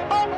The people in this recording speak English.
Oh!